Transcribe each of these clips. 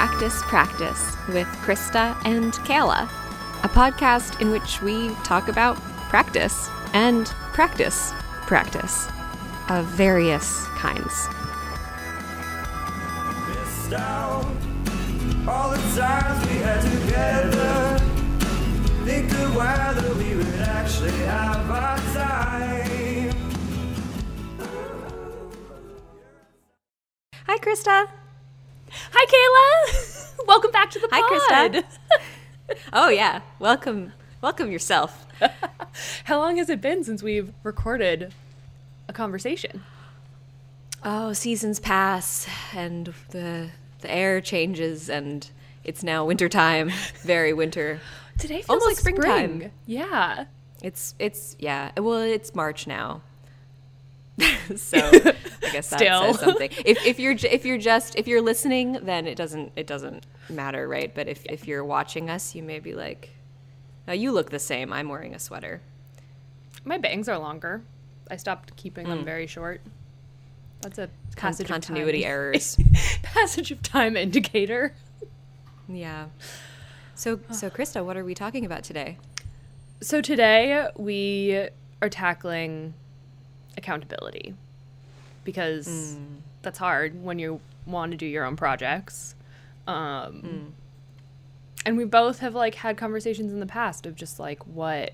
Practice Practice with Krista and Kayla, a podcast in which we talk about practice and practice practice of various kinds. missed out all the times we had together. Think of whether we would actually have our time. Hi, Krista. Hi, Kayla. Welcome back to the pod. Hi. Krista. Oh, yeah. Welcome. Welcome yourself. How long has it been since we've recorded a conversation? Oh, seasons pass and the the air changes and it's now wintertime. Very winter. Today feels Almost like springtime. spring. Yeah. It's it's yeah. Well, it's March now. so I guess that Still. says something. If, if you're if you're just if you're listening, then it doesn't it doesn't matter, right? But if if you're watching us, you may be like, "Oh, you look the same. I'm wearing a sweater." My bangs are longer. I stopped keeping them mm. very short. That's a Con- passage continuity of time. errors. passage of time indicator. yeah. So so Krista, what are we talking about today? So today we are tackling accountability because that's hard when you want to do your own projects. Um, And we both have like had conversations in the past of just like what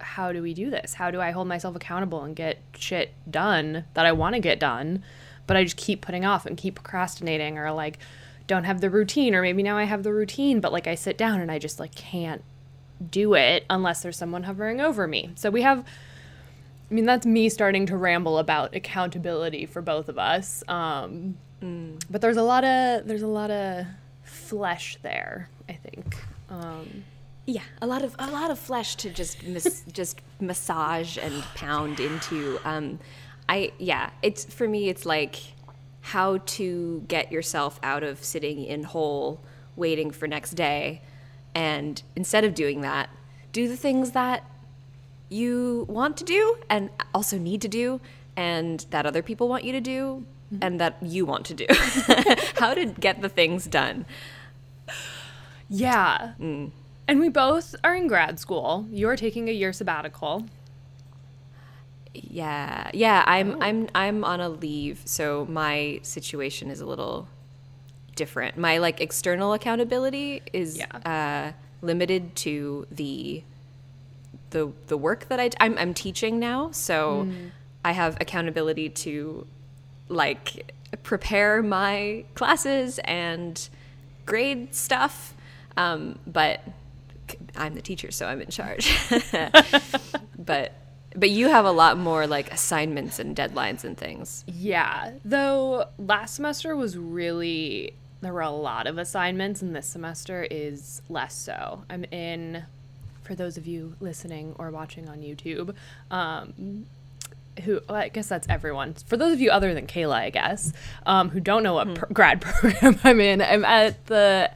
how do we do this? How do I hold myself accountable and get shit done that I want to get done, but I just keep putting off and keep procrastinating or like don't have the routine or maybe now I have the routine but like I sit down and I just like can't do it unless there's someone hovering over me. So we have I mean that's me starting to ramble about accountability for both of us. Um but there's a lot of there's a lot of flesh there, I think. Um Yeah, a lot of a lot of flesh to just mis- just massage and pound into. Um, I yeah, it's for me. It's like how to get yourself out of sitting in hole, waiting for next day, and instead of doing that, do the things that you want to do and also need to do, and that other people want you to do, and that you want to do. how to get the things done. Yeah. And we both are in grad school. You're taking a year sabbatical. Yeah, yeah. I'm I'm I'm on a leave, so my situation is a little different. My like external accountability is uh, limited to the the the work that I I'm I'm teaching now, so I have accountability to like prepare my classes and grade stuff. Um, but I'm the teacher, so I'm in charge. but but you have a lot more like assignments and deadlines and things. Yeah. Though last semester was really there were a lot of assignments and this semester is less so. I'm in for those of you listening or watching on YouTube, um, who well, I guess that's everyone. For those of you other than Kayla, I guess, um, who don't know what pro- grad program I'm in, I'm at the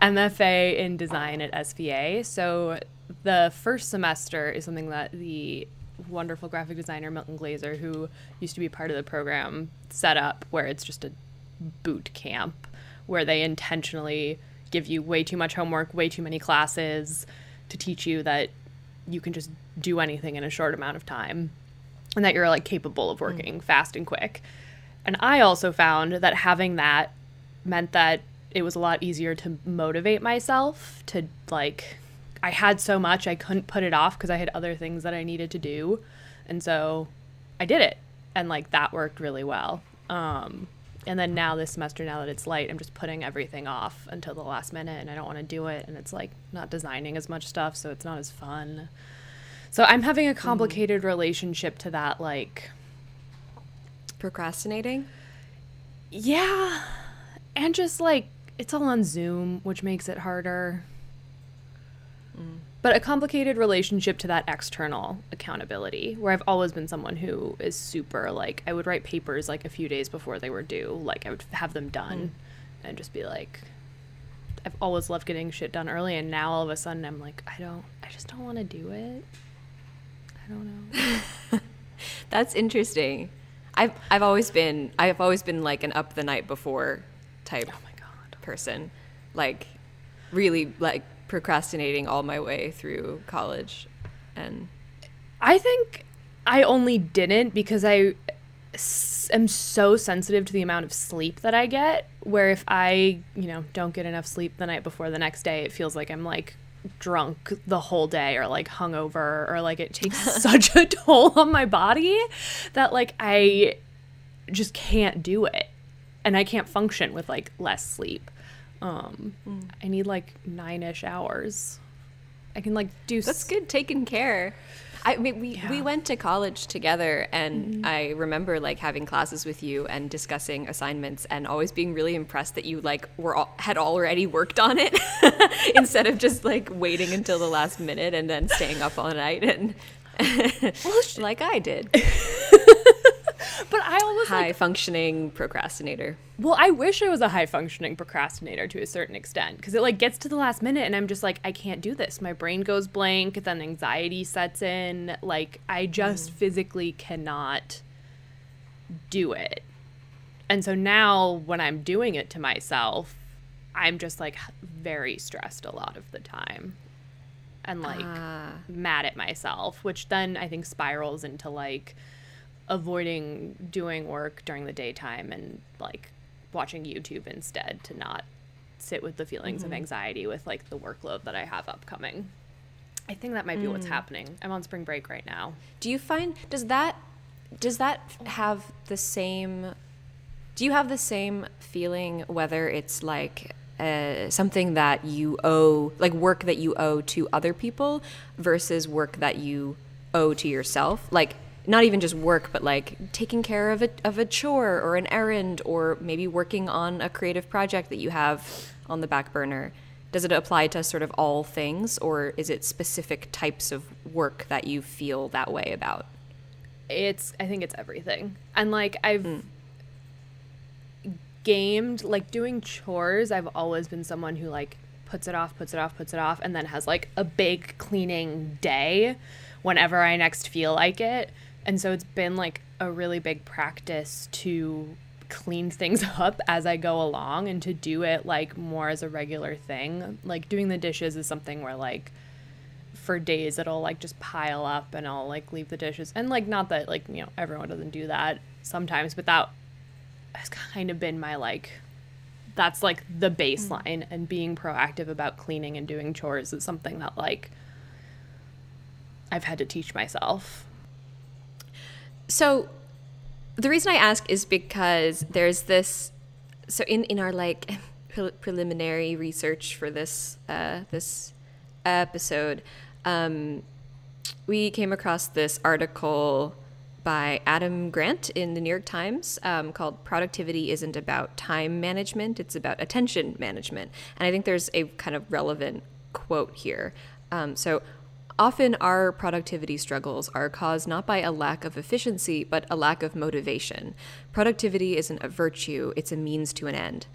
MFA in design at SVA. So the first semester is something that the wonderful graphic designer Milton Glaser, who used to be part of the program, set up where it's just a boot camp where they intentionally give you way too much homework, way too many classes to teach you that you can just do anything in a short amount of time and that you're like capable of working fast and quick. And I also found that having that meant that it was a lot easier to motivate myself to like I had so much I couldn't put it off because I had other things that I needed to do. And so I did it. And like that worked really well. Um and then now this semester now that it's light, I'm just putting everything off until the last minute and I don't want to do it and it's like not designing as much stuff so it's not as fun. So I'm having a hmm. complicated relationship to that like Procrastinating? yeah. And just like it's all on Zoom, which makes it harder. Mm. But a complicated relationship to that external accountability, where I've always been someone who is super like, I would write papers like a few days before they were due. Like, I would have them done hmm. and just be like, I've always loved getting shit done early. And now all of a sudden I'm like, I don't, I just don't want to do it. I don't know. That's interesting. I've I've always been I've always been like an up the night before type Oh my God. person. Like really like procrastinating all my way through college and I think I only didn't because I s- am so sensitive to the amount of sleep that I get. Where if I, you know, don't get enough sleep the night before the next day, it feels like I'm like drunk the whole day or like hungover or like it takes such a toll on my body that like I just can't do it. And I can't function with like less sleep. Um, I need like nine ish hours. I can like do. That's s- good taken care. I mean, we, we went to college together, and I remember like having classes with you and discussing assignments, and always being really impressed that you like were all, had already worked on it instead of just like waiting until the last minute and then staying up all night and like I did. But I always like High functioning procrastinator. Well, I wish I was a high functioning procrastinator to a certain extent because it like gets to the last minute and I'm just like I can't do this. My brain goes blank, then anxiety sets in. Like I just mm. physically cannot do it. And so now when I'm doing it to myself, I'm just like very stressed a lot of the time. And like ah. mad at myself, which then I think spirals into like avoiding doing work during the daytime and like watching YouTube instead to not sit with the feelings of anxiety with like the workload that I have upcoming. I think that might be what's happening. I'm on spring break right now. Do you find does that does that have the same do you have the same feeling whether it's like uh, something that you owe like work that you owe to other people versus work that you owe to yourself like not even just work but like taking care of a, of a chore or an errand or maybe working on a creative project that you have on the back burner does it apply to sort of all things or is it specific types of work that you feel that way about It's I think it's everything. And like I've mm. gamed like doing chores, I've always been someone who like puts it off, puts it off, puts it off and then has like a big cleaning day whenever I next feel like it. And so it's been like a really big practice to clean things up as I go along and to do it like more as a regular thing. Like doing the dishes is something where like for days it'll like just pile up and I'll like leave the dishes and like not that like you know everyone doesn't do that sometimes but that has kind of been my like that's like the mm. baseline and being proactive about cleaning and doing chores is something that like I've had to teach myself. So the reason I ask is because there's this so in in our like pre- preliminary research for this uh this episode um we came across this article by Adam Grant in the New York Times um, called Productivity Isn't About Time Management, It's About Attention Management. And I think there's a kind of relevant quote here. Um, so, often our productivity struggles are caused not by a lack of efficiency, but a lack of motivation. Productivity isn't a virtue, it's a means to an end.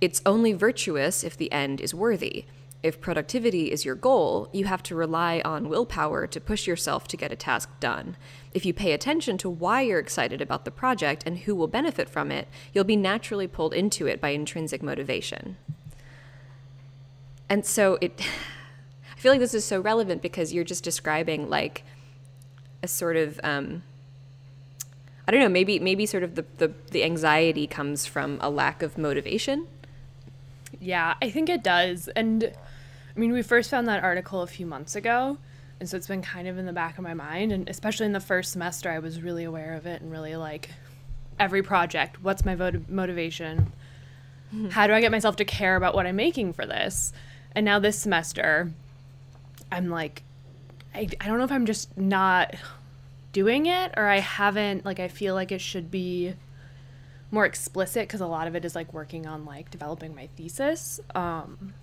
It's only virtuous if the end is worthy. If productivity is your goal, you have to rely on willpower to push yourself to get a task done. If you pay attention to why you're excited about the project and who will benefit from it, you'll be naturally pulled into it by intrinsic motivation. And so it feel like this is so relevant because you're just describing like a sort of um I don't know, maybe maybe sort of the, the, the anxiety comes from a lack of motivation. Yeah, I think it does. And I mean, we first found that article a few months ago. And so it's been kind of in the back of my mind. And especially in the first semester, I was really aware of it and really like every project what's my vot- motivation? How do I get myself to care about what I'm making for this? And now this semester, I'm like, I, I don't know if I'm just not doing it or I haven't, like, I feel like it should be more explicit because a lot of it is like working on like developing my thesis. Um,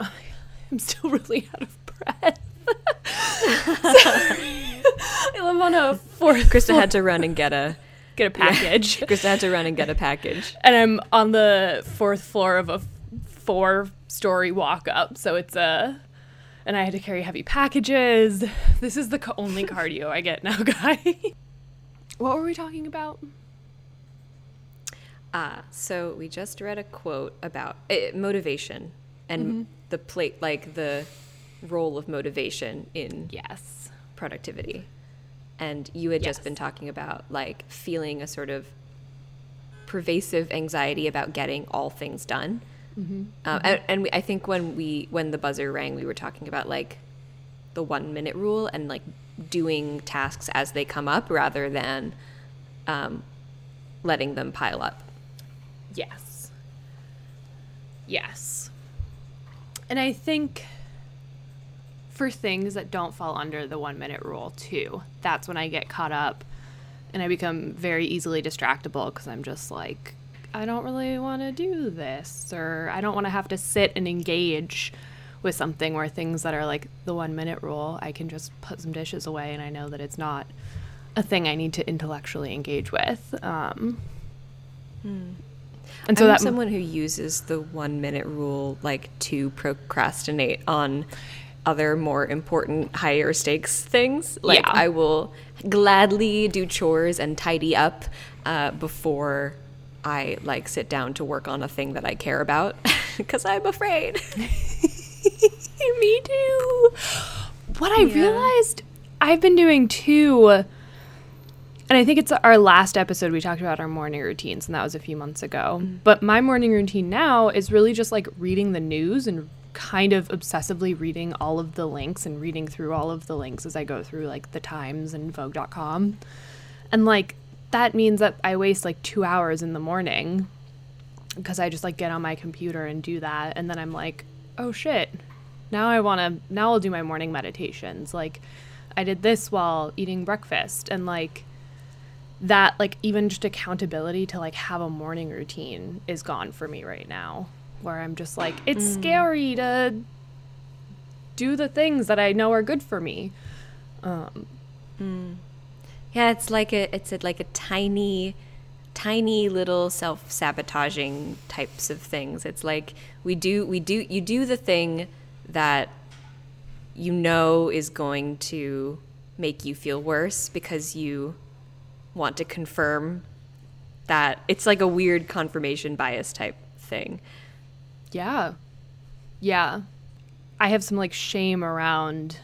I'm still really out of breath. I live on a fourth. Krista had to run and get a get a package, Krista had to run and get a package. and I'm on the fourth floor of a four-story walk-up, so it's a. And I had to carry heavy packages. This is the co- only cardio I get now, guy. what were we talking about? Ah, so we just read a quote about uh, motivation and Mm-hmm. the plate, like the role of motivation in Yes. productivity. And you had just been talking about like feeling a sort of pervasive anxiety about getting all things done. Mm-hmm. And, and we, I think when we when the buzzer rang, we were talking about like the one minute rule and like doing tasks as they come up rather than um, letting them pile up. Yes. Yes. And I think for things that don't fall under the one minute rule, too, that's when I get caught up and I become very easily distractible because I'm just like, I don't really want to do this, or I don't want to have to sit and engage with something where things that are like the one minute rule, I can just put some dishes away and I know that it's not a thing I need to intellectually engage with. Um, And so I'm that someone who uses the one minute rule like to procrastinate on other more important higher stakes things. Like Yeah. I will gladly do chores and tidy up uh, before I like sit down to work on a thing that I care about because I'm afraid. Me too. What I Yeah. realized I've been doing too, and I think it's our last episode we talked about our morning routines, and that was a few months ago. Mm. But my morning routine now is really just like reading the news and kind of obsessively reading all of the links and reading through all of the links as I go through like the Times and Vogue.com. And like that means that I waste like two hours in the morning because I just like get on my computer and do that and then I'm like, "Oh shit. Now I want to now I'll do my morning meditations." Like I did this while eating breakfast and like that like even just accountability to like have a morning routine is gone for me right now where I'm just like it's mm. scary to do the things that I know are good for me. Um, mm. Yeah, it's like a it's a, like a tiny tiny little self-sabotaging types of things. It's like we do we do you do the thing that you know is going to make you feel worse because you want to confirm that it's like a weird confirmation bias type thing. Yeah. Yeah. I have some like shame around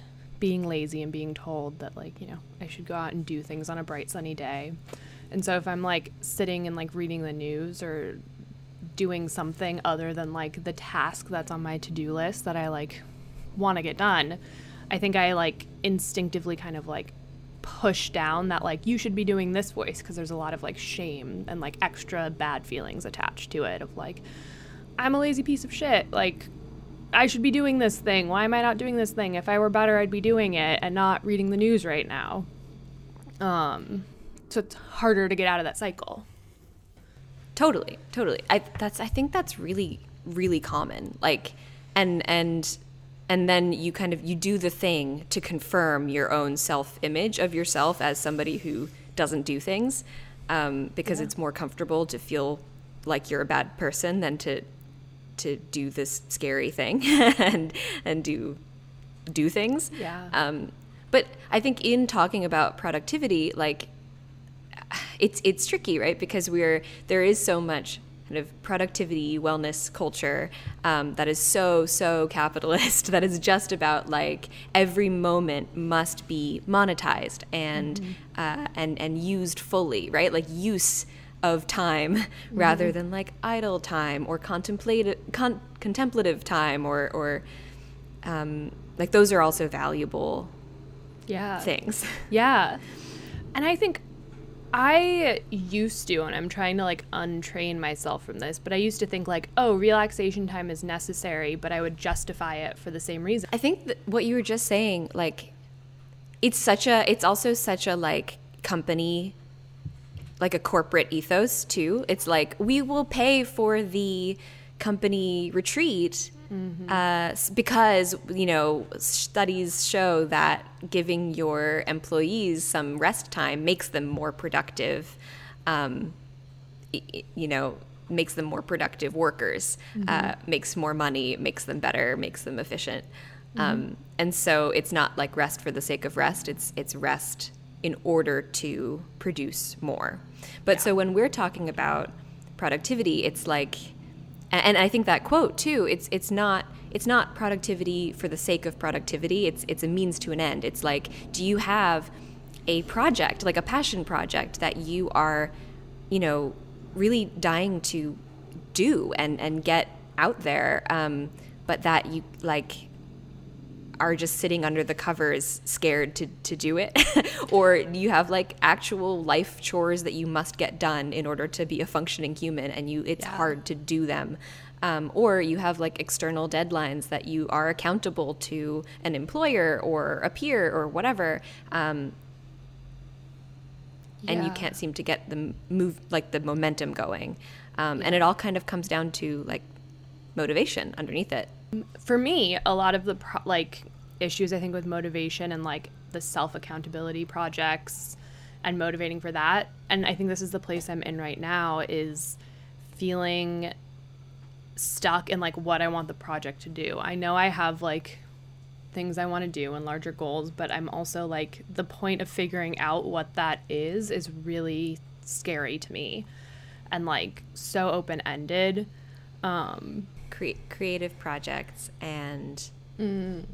being lazy and being told that like, you know, I should go out and do things on a bright sunny day. And so if I'm like sitting and like reading the news or doing something other than like the task that's on my to-do list that I like want to get done, I think I like instinctively kind of like push down that like you should be doing this voice because there's a lot of like shame and like extra bad feelings attached to it of like I'm a lazy piece of shit. Like, I should be doing this thing. Why am I not doing this thing? If I were better, I'd be doing it and not reading the news right now. Um, so it's harder to get out of that cycle. Totally, totally. I that's I think that's really really common. Like and and and then you kind of you do the thing to confirm your own self-image of yourself as somebody who doesn't do things um, because it's more comfortable to feel like you're a bad person than to to do this scary thing and and do do things. Yeah. Um, but I think in talking about productivity, like it's it's tricky, right? Because we're there is so much kind of productivity wellness culture um, that is so so capitalist that is just about like every moment must be monetized and uh, and and used fully, right? Like use of time rather than like idle time or contemplative con- contemplative time or or um, like those are also valuable Yeah. things. Yeah. And I think I used to, and I'm trying to like untrain myself from this, but I used to think like, oh, relaxation time is necessary, but I would justify it for the same reason. I think that what you were just saying, like, it's such a, it's also such a like company, like a corporate ethos too. It's like we will pay for the company retreat uh, because you know studies show that giving your employees some rest time makes them more productive. Um, you know makes them more productive workers uh, makes more money makes them better makes them efficient um, and so it's not like rest for the sake of rest it's it's rest in order to produce more but so when we're talking about productivity. It's like, and I think that quote too. It's it's not it's not productivity for the sake of productivity. It's it's a means to an end. It's like, do you have a project, like a passion project that you are, you know, really dying to do and and get out there, um, but that you like are just sitting under the covers scared to, to do it or you have like actual life chores that you must get done in order to be a functioning human and you it's yeah. hard to do them um, or you have like external deadlines that you are accountable to an employer or a peer or whatever um, yeah. and you can't seem to get the move like the momentum going um, yeah. and it all kind of comes down to like motivation underneath it for me a lot of the pro- like issues i think with motivation and like the self accountability projects and motivating for that and i think this is the place i'm in right now is feeling stuck in like what i want the project to do. I know i have like things i want to do and larger goals but i'm also like the point of figuring out what that is is really scary to me and like so open ended um cre- creative projects and mm.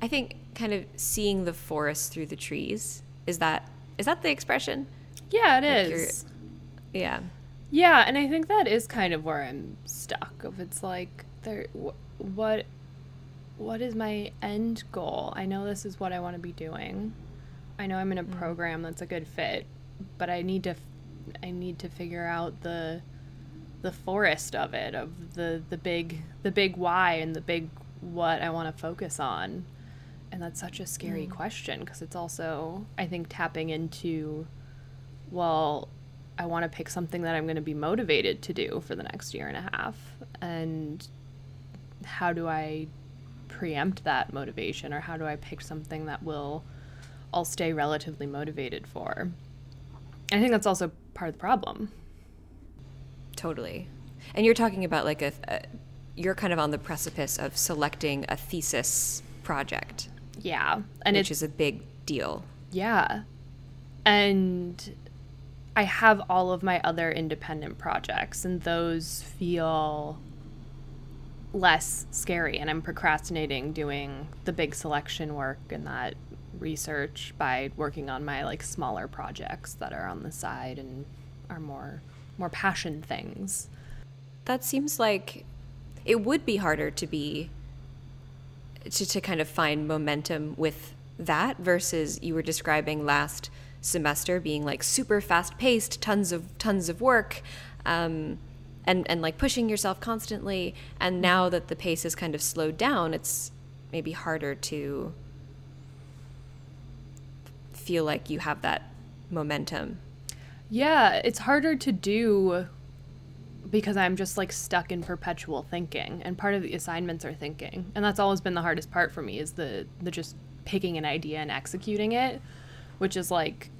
I think kind of seeing the forest through the trees is that is that the expression? Yeah, it like is. Yeah. Yeah, and I think that is kind of where I'm stuck. Of it's like there, what, what is my end goal? I know this is what I want to be doing. I know I'm in a mm. program that's a good fit, but I need to, I need to figure out the, the forest of it, of the the big the big why and the big what I want to focus on. And that's such a scary mm. question because it's also I think tapping into well, I want to pick something that I'm going to be motivated to do for the next year and a half and how do I preempt that motivation or how do I pick something that will I'll stay relatively motivated for? I think that's also part of the problem Totally. And you're talking about like a, a you're kind of on the precipice of selecting a thesis project. Yeah. And which is a big deal. Yeah. And I have all of my other independent projects and those feel less scary and I'm procrastinating doing the big selection work and that research by working on my like smaller projects that are on the side and are more more passion things. That seems like it would be harder to be to, to kind of find momentum with that versus you were describing last semester being like super fast paced, tons of tons of work, um, and and like pushing yourself constantly. And now that the pace has kind of slowed down, it's maybe harder to feel like you have that momentum. Yeah, it's harder to do because I'm just like stuck in perpetual thinking and part of the assignments are thinking. And that's always been the hardest part for me is the the just picking an idea and executing it, which is like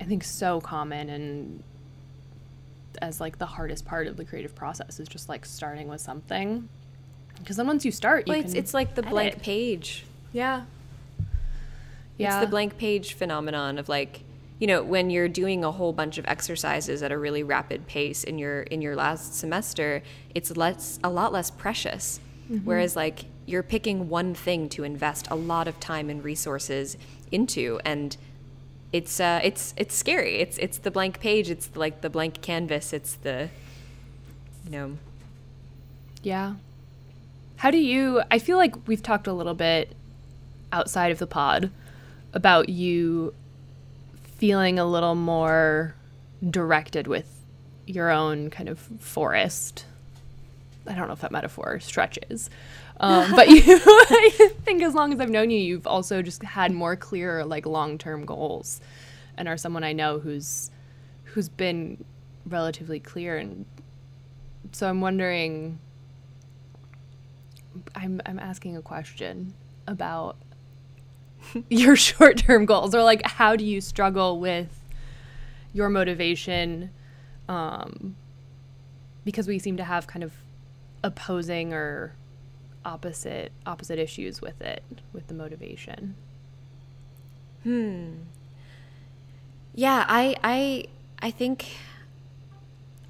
I think so common and as like the hardest part of the creative process is just like starting with something. Because then once you start, you well, it's, it's like the edit. blank page. Yeah. Yeah. It's the blank page phenomenon of like you know when you're doing a whole bunch of exercises at a really rapid pace in your in your last semester it's less a lot less precious. Mm-hmm. whereas like you're picking one thing to invest a lot of time and resources into and it's uh it's it's scary. It's it's the blank page. It's like the blank canvas. It's the you know. Yeah. How do you i feel like we've talked a little bit outside of the pod about you feeling a little more directed with your own kind of forest. I don't know if that metaphor stretches. Um, but you, I think as long as I've known you, you've also just had more clear, like long-term goals, and are someone I know who's who's been relatively clear. And so I'm wondering. I'm I'm asking a question about your short term goals or like how do you struggle with your motivation um, because we seem to have kind of opposing or opposite opposite issues with it with the motivation hmm yeah i i i think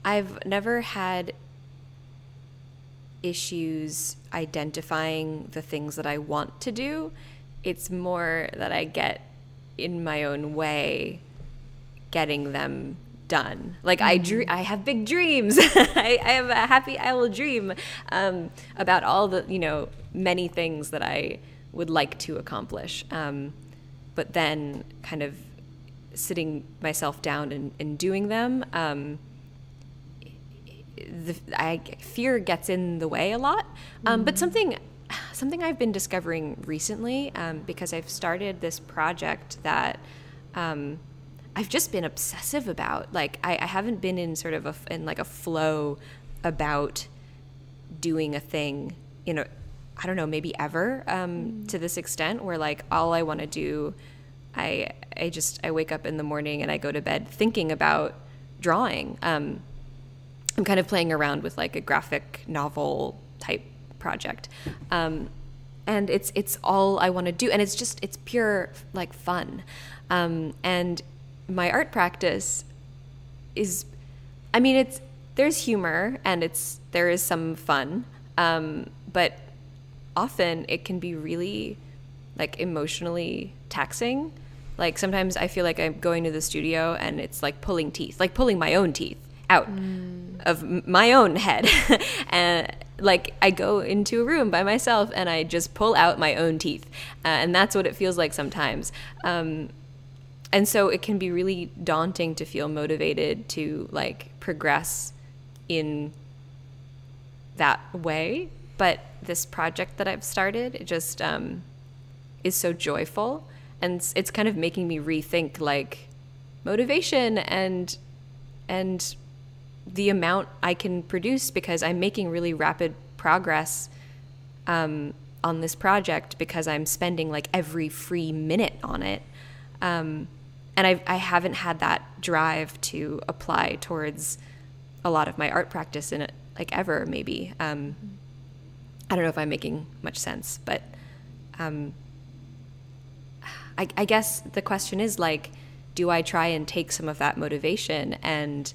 I've never had issues identifying the things that I want to do. It's more that I get in my own way getting them done. Like mm-hmm. I dream, I have big dreams. I, I, have a happy I will dream um, about all the you know many things that I would like to accomplish. Um, but then kind of sitting myself down and, and doing them. Um, the I, fear gets in the way a lot. Um, mm-hmm. But something something I've been discovering recently um, because I've started this project that um, I've just been obsessive about. Like I, I haven't been in sort of a in like a flow about doing a thing you know I don't know maybe ever um, mm. to this extent where like all I want to do I I just I wake up in the morning and I go to bed thinking about drawing. Um, I'm kind of playing around with like a graphic novel project. Um, and it's it's all I want to do and it's just it's pure like fun. Um, and my art practice is I mean it's there's humor and it's there is some fun. Um, but often it can be really like emotionally taxing. Like sometimes I feel like I'm going to the studio and it's like pulling teeth, like pulling my own teeth out mm. of my own head. and like I go into a room by myself and I just pull out my own teeth. Uh, and that's what it feels like sometimes. Um, and so it can be really daunting to feel motivated to like progress in that way. But this project that I've started, it just um, is so joyful. And it's, it's kind of making me rethink like motivation and and the amount I can produce because I'm making really rapid progress um, on this project because I'm spending like every free minute on it. Um, and I've, I haven't had that drive to apply towards a lot of my art practice in it, like ever, maybe. Um, I don't know if I'm making much sense, but um, I, I guess the question is like, do I try and take some of that motivation and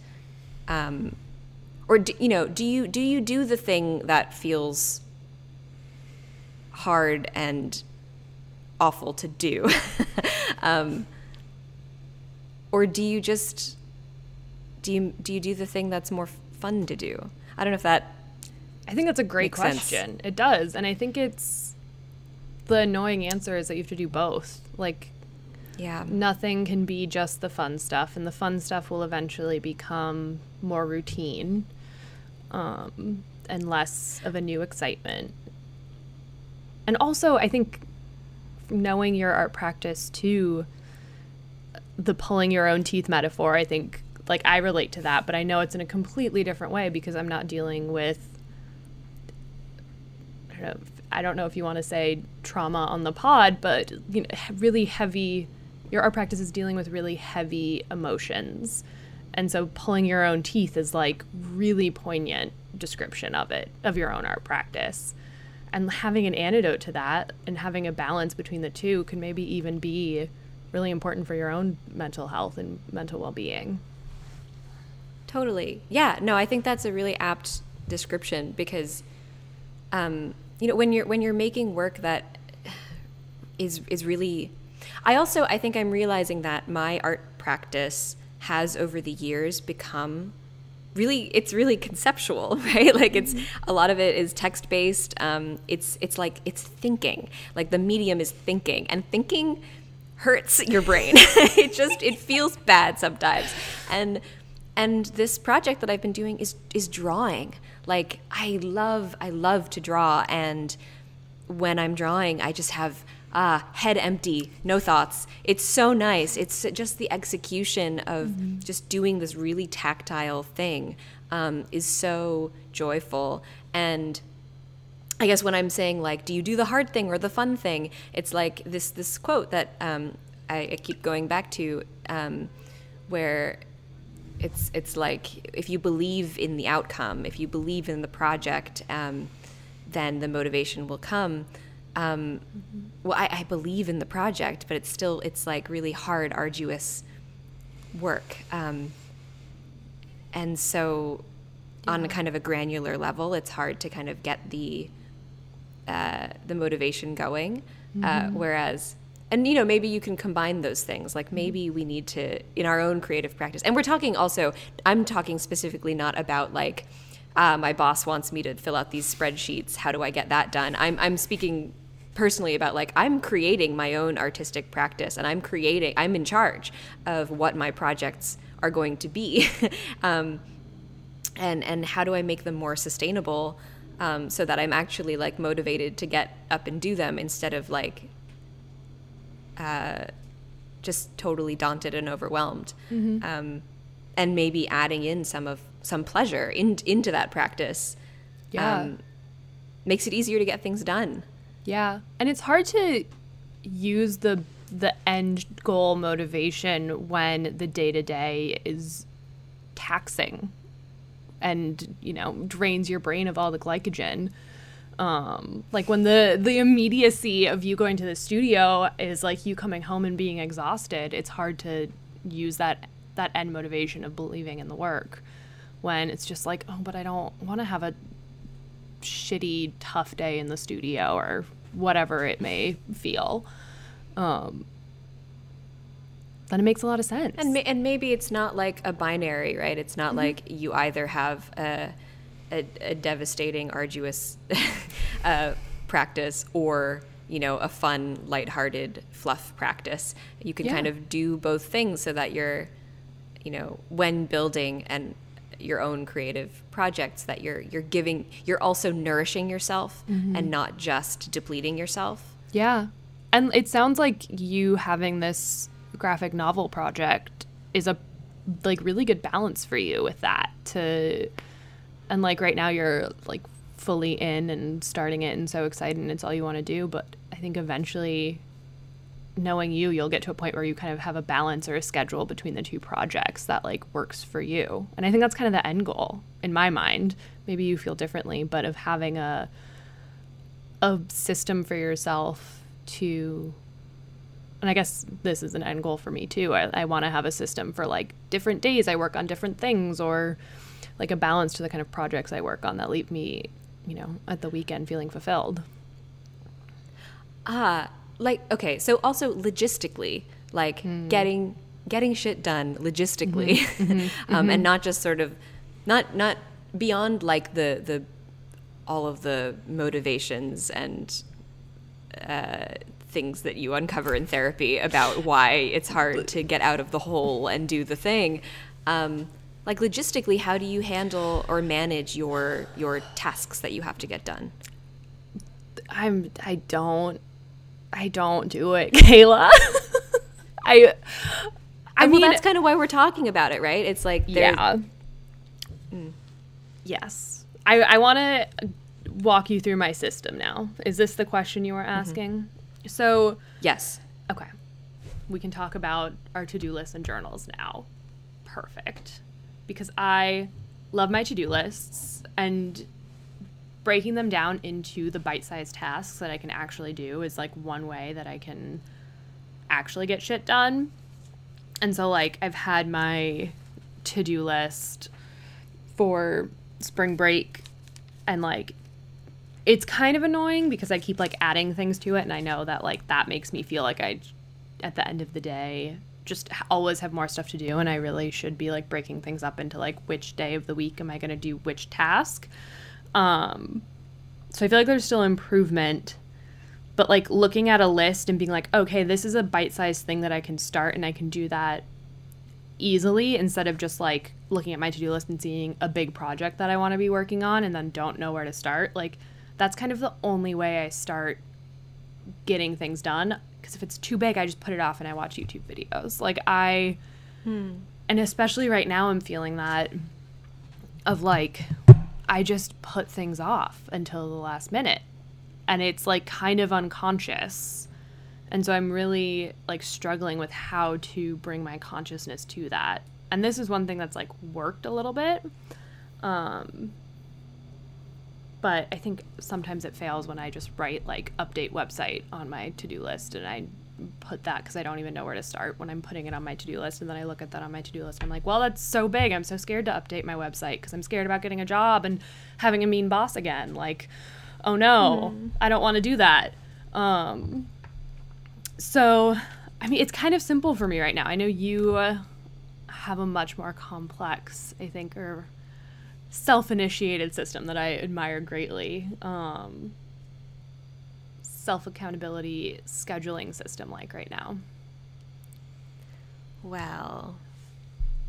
um, or do, you know do you do you do the thing that feels hard and awful to do? Um, or do you just do you do you do the thing that's more fun to do? I don't know if that i think that's a great question sense. it does. And i think it's the annoying answer is that you have to do both. Like yeah. Nothing can be just the fun stuff, and the fun stuff will eventually become more routine um, and less of a new excitement. And also, I think knowing your art practice too, the pulling your own teeth metaphor, I think, like, I relate to that, but I know it's in a completely different way because I'm not dealing with. I don't know, I don't know if you want to say trauma on the pod, but you know, really heavy your art practice is dealing with really heavy emotions. And so pulling your own teeth is like really poignant description of it, of your own art practice. And having an antidote to that and having a balance between the two can maybe even be really important for your own mental health and mental well-being. Totally. Yeah, no, I think that's a really apt description because um, you know, when you're when you're making work that is is really I also I think I'm realizing that my art practice has over the years become really it's really conceptual right? Like it's mm-hmm. a lot of it is text based um, it's it's like it's thinking. Like the medium is thinking and thinking hurts your brain. It just it feels bad sometimes. And and this project that i've been doing is is drawing. Like i love i love to draw and when i'm drawing i just have ah, head empty, no thoughts. It's so nice. It's just the execution of mm-hmm. just doing this really tactile thing um, is so joyful. And I guess when I'm saying like, do you do the hard thing or the fun thing? It's like this this quote that um, I, I, keep going back to, um, where it's it's like if you believe in the outcome, if you believe in the project, um, then the motivation will come um, well, I, I, believe in the project, but it's still it's like really hard, arduous work. Um, and so yeah. on a kind of a granular level, it's hard to kind of get the uh, the motivation going. Uh, mm-hmm. Uh, whereas, and you know, maybe you can combine those things. Like maybe we need to in our own creative practice. And we're talking also. I'm talking specifically not about like. Uh, my boss wants me to fill out these spreadsheets. How do I get that done? I'm, I'm speaking personally about like I'm creating my own artistic practice and I'm creating I'm in charge of what my projects are going to be um, and and how do I make them more sustainable um, so that I'm actually like motivated to get up and do them instead of like uh, just totally daunted and overwhelmed mm-hmm. um, and maybe adding in some of some pleasure in, into that practice yeah. Um, makes it easier to get things done yeah. And it's hard to use the the end goal motivation when the day to day is taxing and you know drains your brain of all the glycogen. Um, like when the the immediacy of you going to the studio is like you coming home and being exhausted it's hard to use that that end motivation of believing in the work when it's just like oh but i don't want to have a shitty tough day in the studio or whatever it may feel um, then it makes a lot of sense. And ma- and maybe it's not like a binary, right? It's not mm-hmm. like you either have a a, a devastating, arduous uh, practice or you know a fun, lighthearted fluff practice. You can yeah. kind of do both things so that you're, you know, when building and your own creative projects that you're you're giving you're also nourishing yourself mm-hmm. and not just depleting yourself. Yeah. And it sounds like you having this graphic novel project is a like really good balance for you with that to and like right now you're like fully in and starting it and so excited and it's all you want to do but i think eventually knowing you you'll get to a point where you kind of have a balance or a schedule between the two projects that like works for you and i think that's kind of the end goal in my mind maybe you feel differently but of having a a system for yourself to and I guess this is an end goal for me too. I, I want to have a system for like different days I work on different things or like a balance to the kind of projects I work on that leave me, you know, at the weekend feeling fulfilled. Ah, uh, like okay, so also logistically, like mm. getting getting shit done logistically, mm-hmm. Mm-hmm. um, mm-hmm. and not just sort of not not beyond like the the all of the motivations and uh, things that you uncover in therapy about why it's hard to get out of the hole and do the thing. Um, like logistically, how do you handle or manage your your tasks that you have to get done? I'm I don't I don't do it, Kayla. I I, mean, well, that's kind of why we're talking about it, right? It's like yeah. Mm. Yes, I I want to walk you through my system now. Is this the question you were mm-hmm. asking? Mm-hmm. So, yes. Okay. We can talk about our to do lists and journals now. Perfect. Because I love my to do lists and breaking them down into the bite sized tasks that I can actually do is like one way that I can actually get shit done. And so, like, I've had my to do list for spring break and like it's kind of annoying because I keep like adding things to it, and I know that like that makes me feel like I, at the end of the day, just always have more stuff to do, and I really should be like breaking things up into like which day of the week am I going to do which task. Um, so I feel like there's still improvement, but like looking at a list and being like, okay, this is a bite-sized thing that I can start, and I can do that easily instead of just like looking at my to-do list and seeing a big project that I want to be working on and then don't know where to start. Like that's kind of the only way I start getting things done. Because if it's too big, I just put it off and I watch YouTube videos. Like, I, hmm. and especially right now, I'm feeling that of like, I just put things off until the last minute. And it's like kind of unconscious. And so I'm really like struggling with how to bring my consciousness to that. And this is one thing that's like worked a little bit. Um, but I think sometimes it fails when I just write like update website on my to do list and I put that because I don't even know where to start when I'm putting it on my to do list. And then I look at that on my to do list. I'm like, well, that's so big. I'm so scared to update my website because I'm scared about getting a job and having a mean boss again. Like, oh no, mm. I don't want to do that. Um, so, I mean, it's kind of simple for me right now. I know you uh, have a much more complex, I think, or self initiated system that I admire greatly. Um, self accountability scheduling system like right now? Well,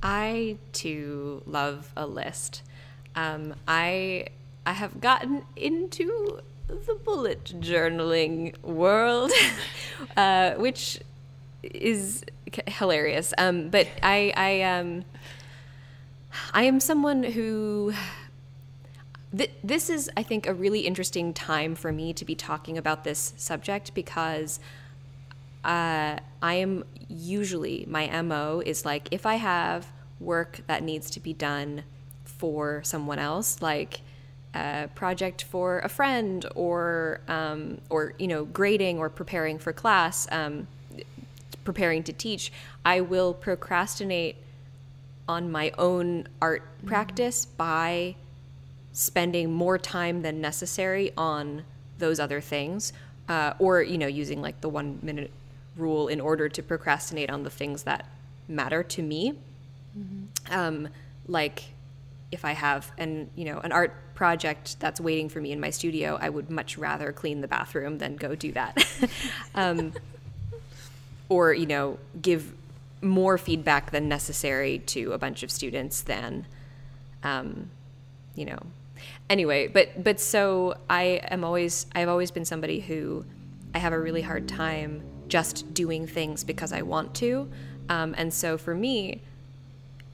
I too love a list. Um, I I have gotten into the bullet journaling world, uh, which is hilarious. Um, but I I um I am someone who th- this is, I think, a really interesting time for me to be talking about this subject because uh, I am usually, my MO is like, if I have work that needs to be done for someone else, like a project for a friend or, um, or you know, grading or preparing for class, um, preparing to teach, I will procrastinate on my own art mm-hmm. practice by spending more time than necessary on those other things uh, or you know using like the one minute rule in order to procrastinate on the things that matter to me mm-hmm. um, like if i have an you know an art project that's waiting for me in my studio i would much rather clean the bathroom than go do that um, or you know give more feedback than necessary to a bunch of students than um, you know anyway, but but so I am always I've always been somebody who I have a really hard time just doing things because I want to, um, and so for me.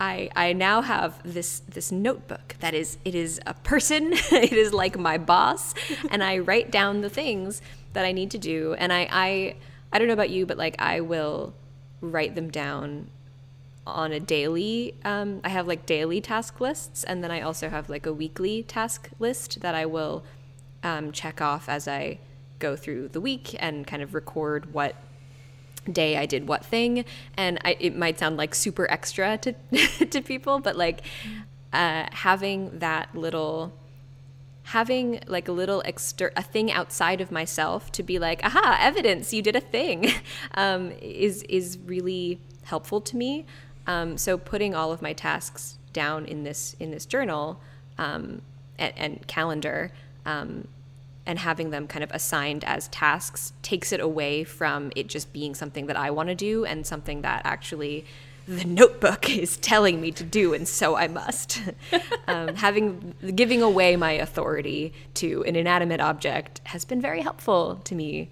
I, I now have this this notebook that is it is a person it is like my boss and I write down the things that I need to do and I, I I don't know about you but like I will write them down on a daily um, i have like daily task lists and then i also have like a weekly task list that i will um, check off as i go through the week and kind of record what day i did what thing. And I, it might sound like super extra to to people but like uh, having that little having like a little exter- a thing outside of myself to be like aha evidence you did a thing um, is is really helpful to me um, so putting all of my tasks down in this in this journal um, and, and, calendar um, and having them kind of assigned as tasks takes it away from it just being something that I want to do and something that actually the notebook is telling me to do, and so I must. um, having giving away my authority to an inanimate object has been very helpful to me.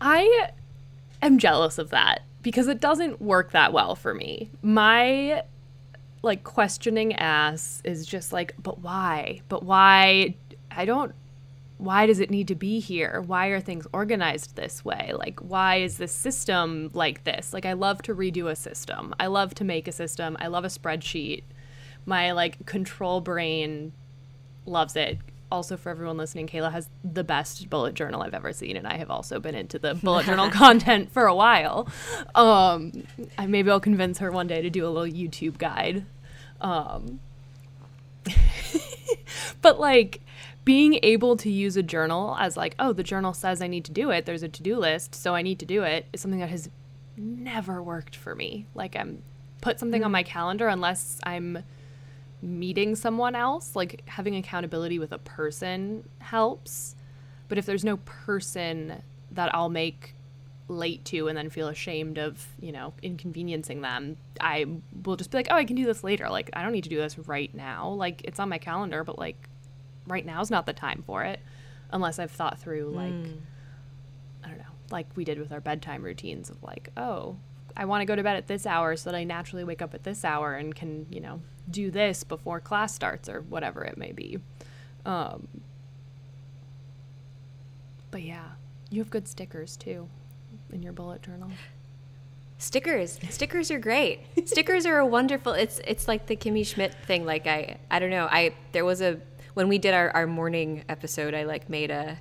I am jealous of that because it doesn't work that well for me. My like questioning ass is just like, but why? But why? I don't. Why does it need to be here? Why are things organized this way? Like, why is this system like this? Like, I love to redo a system. I love to make a system. I love a spreadsheet. My like control brain loves it also for everyone listening, Kayla has the best bullet journal I've ever seen, and I have also been into the bullet journal content for a while. Um, I, maybe I'll convince her one day to do a little YouTube guide. Um, but like being able to use a journal as like, oh, the journal says I need to do it. There's a to do list, so I need to do it. Is something that has never worked for me. Like I'm put something mm-hmm. on my calendar unless I'm meeting someone else, like having accountability with a person helps. But if there's no person that I'll make late to and then feel ashamed of, you know, inconveniencing them, I will just be like, oh, I can do this later. Like, I don't need to do this right now. Like, it's on my calendar, but like, right now is not the time for it unless I've thought through, like, mm. I don't know, like we did with our bedtime routines of like, oh, I want to go to bed at this hour so that I naturally wake up at this hour and can, you know, do this before class starts or whatever it may be. Um, but yeah, you have good stickers too in your bullet journal. Stickers, stickers are great. stickers are a wonderful. It's it's like the Kimmy Schmidt thing. Like I I don't know. I there was a when we did our our morning episode. I like made a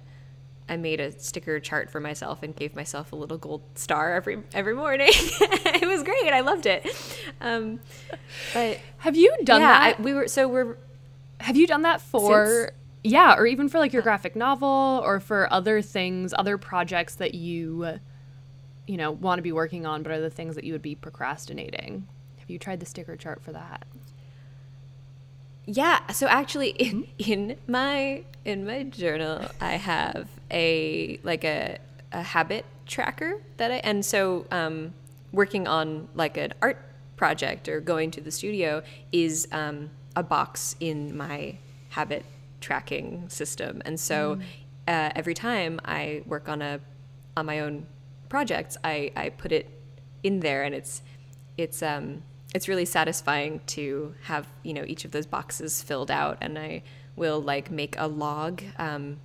I made a sticker chart for myself and gave myself a little gold star every every morning. it was great. I loved it. Um, but have you done yeah, that? I, we were so we're. Have you done that for? Since, yeah, or even for like your graphic novel, or for other things, other projects that you, you know, want to be working on, but are the things that you would be procrastinating. Have you tried the sticker chart for that? Yeah. So actually, in in my in my journal, I have a like a a habit tracker that I and so um, working on like an art project or going to the studio is um, a box in my habit tracking system, and so mm. uh, every time I work on a on my own projects, I I put it in there, and it's it's um it's really satisfying to have you know each of those boxes filled out and i will like make a log um,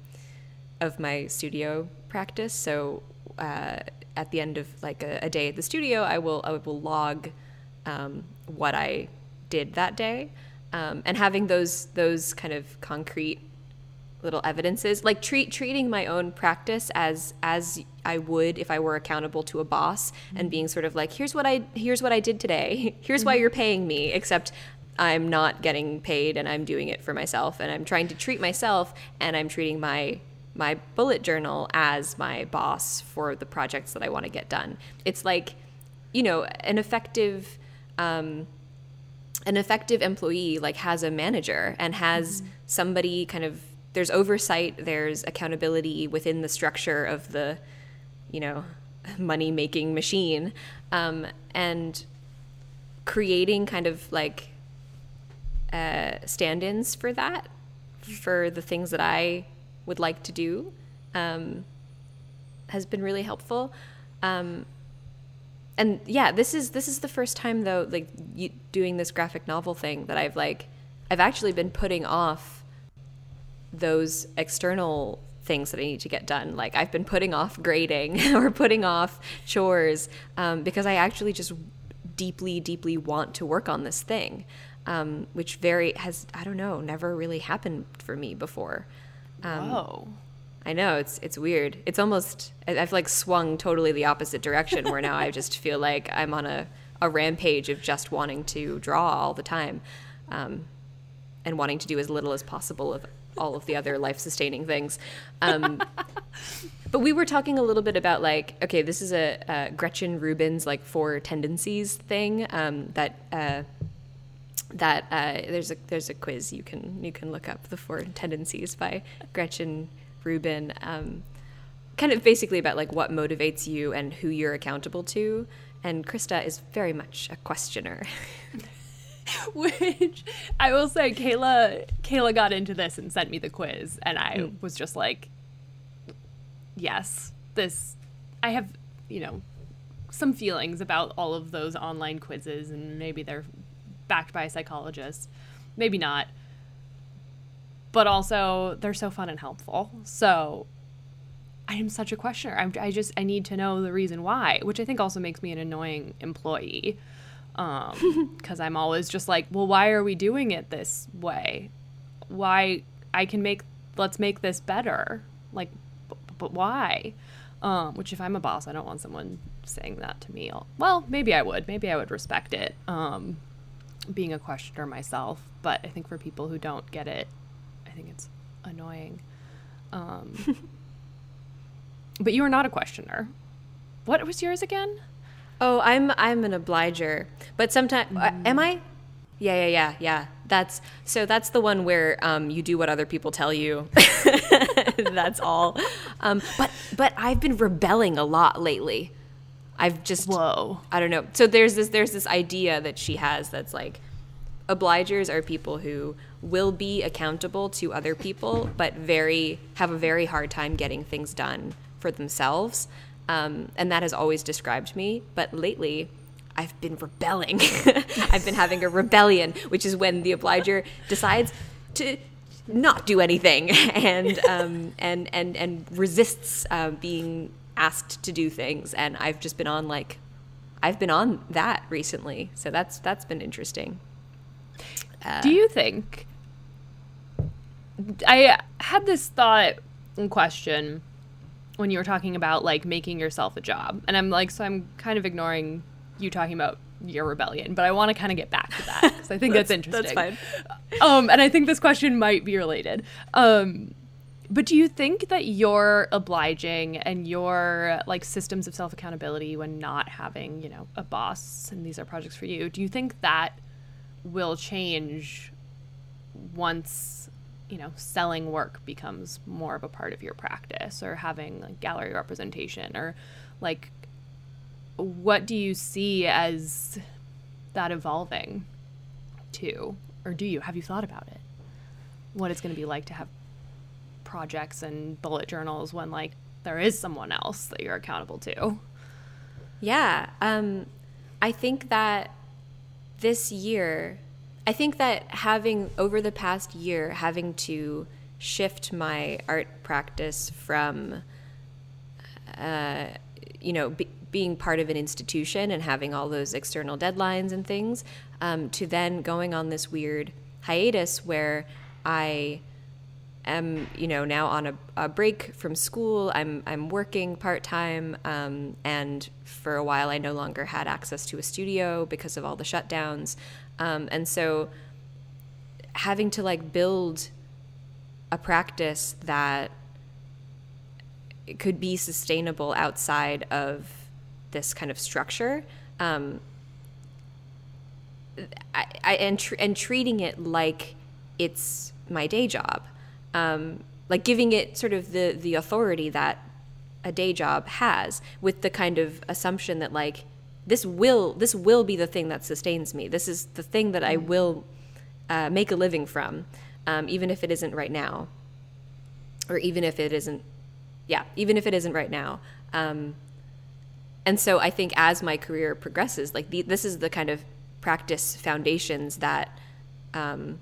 of my studio practice so uh, at the end of like a, a, day at the studio i will i will log um, what i did that day um, and having those those kind of concrete little evidences like treat treating my own practice as as I would if I were accountable to a boss mm-hmm. and being sort of like here's what I here's what I did today here's mm-hmm. why you're paying me except I'm not getting paid and I'm doing it for myself and I'm trying to treat myself and I'm treating my my bullet journal as my boss for the projects that I want to get done. It's like, you know, an effective um, an effective employee like has a manager and has mm-hmm. somebody kind of there's oversight, there's accountability within the structure of the, you know, money making machine, um, and creating kind of like uh, stand-ins for that, for the things that I would like to do, um, has been really helpful. Um, and yeah, this is this is the first time though, like you, doing this graphic novel thing that I've like, I've actually been putting off those external things that I need to get done. Like I've been putting off grading or putting off chores um, because I actually just deeply, deeply want to work on this thing, um, which very has I don't know never really happened for me before. Um, Whoa. I know it's it's weird. It's almost I've like swung totally the opposite direction where now I just feel like I'm on a a rampage of just wanting to draw all the time. Um, and wanting to do as little as possible of all of the other life sustaining things. Um, but we were talking a little bit about like, okay, this is a, a Gretchen Rubin's like four tendencies thing um, that. Uh, that uh, there's a there's a quiz you can you can look up the four tendencies by Gretchen Rubin, um, kind of basically about like what motivates you and who you're accountable to. And Krista is very much a questioner. which I will say Kayla Kayla got into this and sent me the quiz and I mm. was just like yes this I have you know some feelings about all of those online quizzes and maybe they're backed by a psychologist. Maybe not. But also they're so fun and helpful. So I am such a questioner. I'm, I just I need to know the reason why which I think also makes me an annoying employee um because i'm always just like well why are we doing it this way? Why i can make let's make this better. Like b- but why? Um which if i'm a boss i don't want someone saying that to me. Well maybe i would. Maybe i would respect it. Um being a questioner myself but i think for people who don't get it i think it's annoying um but you are not a questioner what was yours again Oh, I'm I'm an obliger, but sometimes mm. uh, am I? Yeah, yeah, yeah, yeah. That's so. That's the one where um, you do what other people tell you. that's all. Um, but but I've been rebelling a lot lately. I've just whoa. I don't know. So there's this there's this idea that she has that's like obligers are people who will be accountable to other people, but very have a very hard time getting things done for themselves. Um, and that has always described me. But lately, I've been rebelling. I've been having a rebellion, which is when the obliger decides to not do anything and um, and and and resists uh, being asked to do things. And I've just been on like, I've been on that recently. So that's that's been interesting. Uh, do you think? I had this thought and question when you were talking about like making yourself a job. And I'm like, so I'm kind of ignoring you talking about your rebellion, but I want to kind of get back to that because I think that's, that's, interesting. That's fine. Um, and I think this question might be related. Um, but do you think that your obliging and your like systems of self accountability when not having, you know, a boss and these are projects for you, do you think that will change once, you know, selling work becomes more of a part of your practice or having like gallery representation or like what do you see as that evolving to? Or do you? Have you thought about it? What it's going to be like to have projects and bullet journals when like there is someone else that you're accountable to. Yeah. Um, I think that this year, I think that having over the past year, having to shift my art practice from, uh, you know, be, being part of an institution and having all those external deadlines and things, um, to then going on this weird hiatus where I am you know now on a, a break from school. I'm I'm working part time, um, and for a while I no longer had access to a studio because of all the shutdowns, um, and so having to like build a practice that could be sustainable outside of this kind of structure. Um, I, I, and tr- and treating it like it's my day job um, like giving it sort of the the authority that a day job has with the kind of assumption that like this will this will be the thing that sustains me. This is the thing that i mm. will uh, make a living from um, even if it isn't right now. Or even if it isn't yeah even if it isn't right now. Um, and so i think as my career progresses like the, this is the kind of practice foundations that um,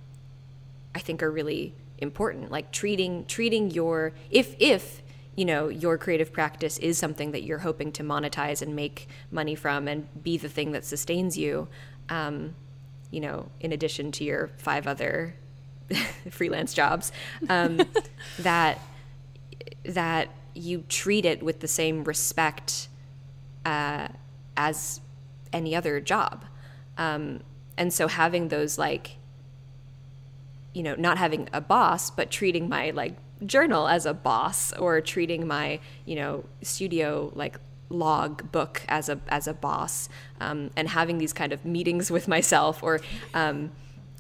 i think are really important like treating treating your if if you know your creative practice is something that you're hoping to monetize and make money from and be the thing that sustains you um, you know in addition to your five other freelance jobs um, that that you treat it with the same respect uh, as any other job. Um, and so having those like you know, not having a boss, but treating my like journal as a boss or treating my, you know, studio like log book as a as a boss um, and having these kind of meetings with myself or um,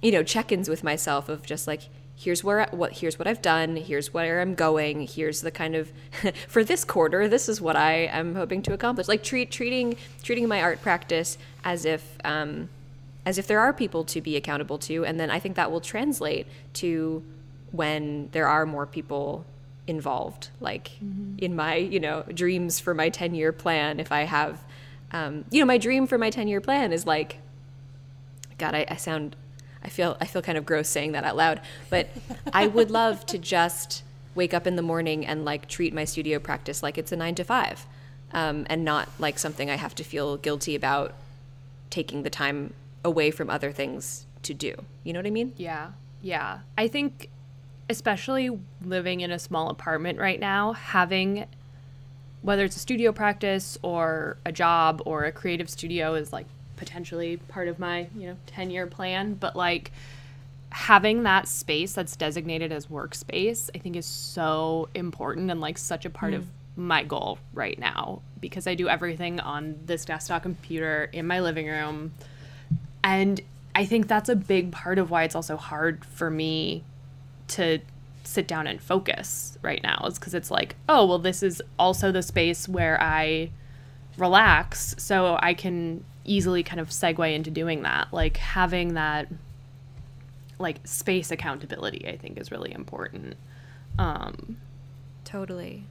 you know check-ins with myself of just like here's where what here's what I've done here's where I'm going here's the kind of for this quarter this is what I am hoping to accomplish. Like treat treating treating my art practice as if um, as if there are people to be accountable to and then i think that will translate to when there are more people involved like mm-hmm. in my you know dreams for my 10 year plan if i have um, you know my dream for my 10 year plan is like god I, I sound i feel i feel kind of gross saying that out loud but i would love to just wake up in the morning and like treat my studio practice like it's a nine to five um, and not like something i have to feel guilty about taking the time away from other things to do. You know what I mean? Yeah. Yeah. I think especially living in a small apartment right now, having whether it's a studio practice or a job or a creative studio is like potentially part of my, you know, 10-year plan, but like having that space that's designated as workspace, I think is so important and like such a part mm. of my goal right now because I do everything on this desktop computer in my living room and I think that's a big part of why it's also hard for me to sit down and focus right now is because it's like, oh, well, this is also the space where I relax. So I can easily kind of segue into doing that. Like having that like space accountability, I think is really important. Um, totally.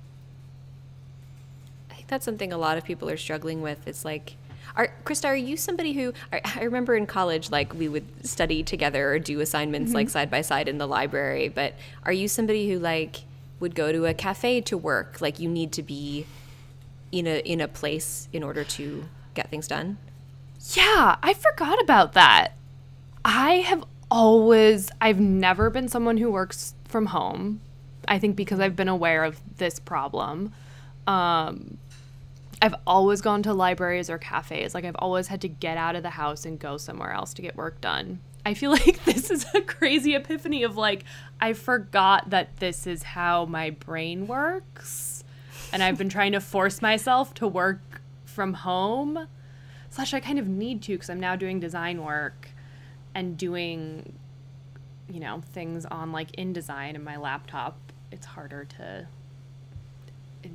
I think that's something a lot of people are struggling with. It's like, are Krista, are you somebody who I remember in college, like we would study together or do assignments mm-hmm. like side by side in the library. But are you somebody who like would go to a cafe to work? Like you need to be in a in a place in order to get things done. Yeah, I forgot about that. I have always I've never been someone who works from home. I think because I've been aware of this problem. Um, I've always gone to libraries or cafes. Like I've always had to get out of the house and go somewhere else to get work done. I feel like this is a crazy epiphany of like I forgot that this is how my brain works. And I've been trying to force myself to work from home. Slash I kind of need to because I'm now doing design work and doing you know, things on like InDesign and my laptop. It's harder to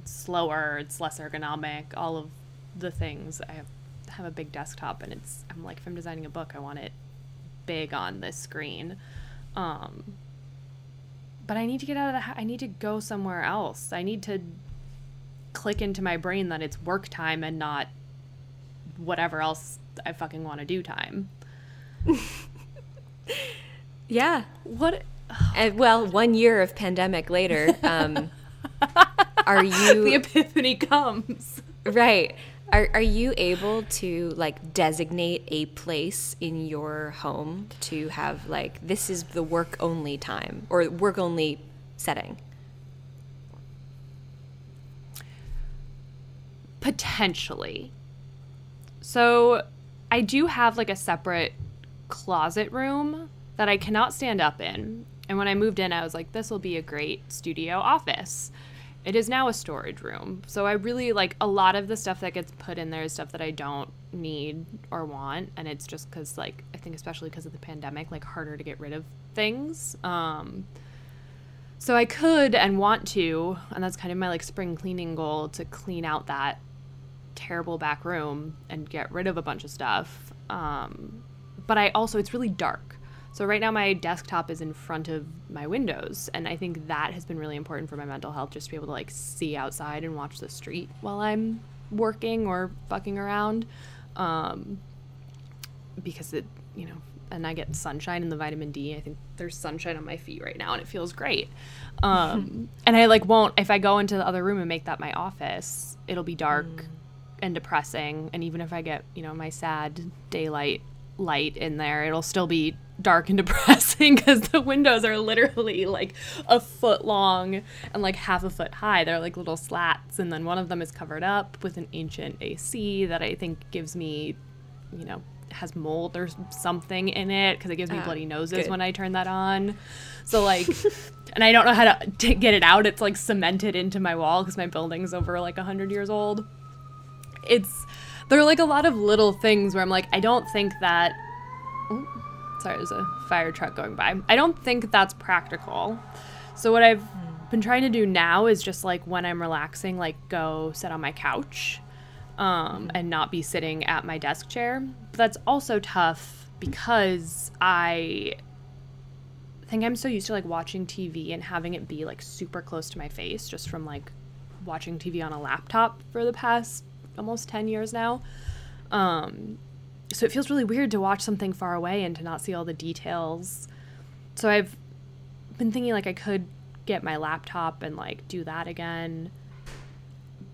slower, it's less ergonomic, all of the things. I have, have a big desktop and it's I'm like if I'm designing a book, I want it big on this screen. Um, but I need to get out of the house. I need to go somewhere else. I need to click into my brain that it's work time and not whatever else I fucking want to do time. yeah. What? Uh, well, one year of pandemic later, um, are you the epiphany comes right? Are are you able to like designate a place in your home to have like this is the work only time or work only setting? Potentially. So, I do have like a separate closet room that I cannot stand up in. And when I moved in, I was like, this will be a great studio office. It is now a storage room. So I really like a lot of the stuff that gets put in there is stuff that I don't need or want. And it's just because, like, I think especially because of the pandemic, like, harder to get rid of things. Um, so I could and want to, and that's kind of my like spring cleaning goal to clean out that terrible back room and get rid of a bunch of stuff. Um, but I also, it's really dark. So right now my desktop is in front of my windows and I think that has been really important for my mental health just to be able to like see outside and watch the street while I'm working or fucking around. Um, because it, you know, and I get sunshine and the vitamin D. I think there's sunshine on my feet right now and it feels great. Um, and I like won't if I go into the other room and make that my office, it'll be dark mm. and depressing and even if I get, you know, my sad daylight light in there, it'll still be dark and depressing because the windows are literally like a foot long and like half a foot high. They're like little slats, and then one of them is covered up with an ancient AC that I think gives me, you know, has mold or something in it because it gives me uh, bloody noses good. when I turn that on. So like, and I don't know how to t- get it out. It's like cemented into my wall because my building's over like hundred years old. It's there are like a lot of little things where I'm like, I don't think that. Oh, Sorry, there's a fire truck going by. I don't think that's practical. So what I've been trying to do now is just like when I'm relaxing, like go sit on my couch um, and not be sitting at my desk chair. But that's also tough because I think I'm so used to like watching TV and having it be like super close to my face just from like watching TV on a laptop for the past almost 10 years now. Um, so it feels really weird to watch something far away and to not see all the details. So I've been thinking like I could get my laptop and like do that again,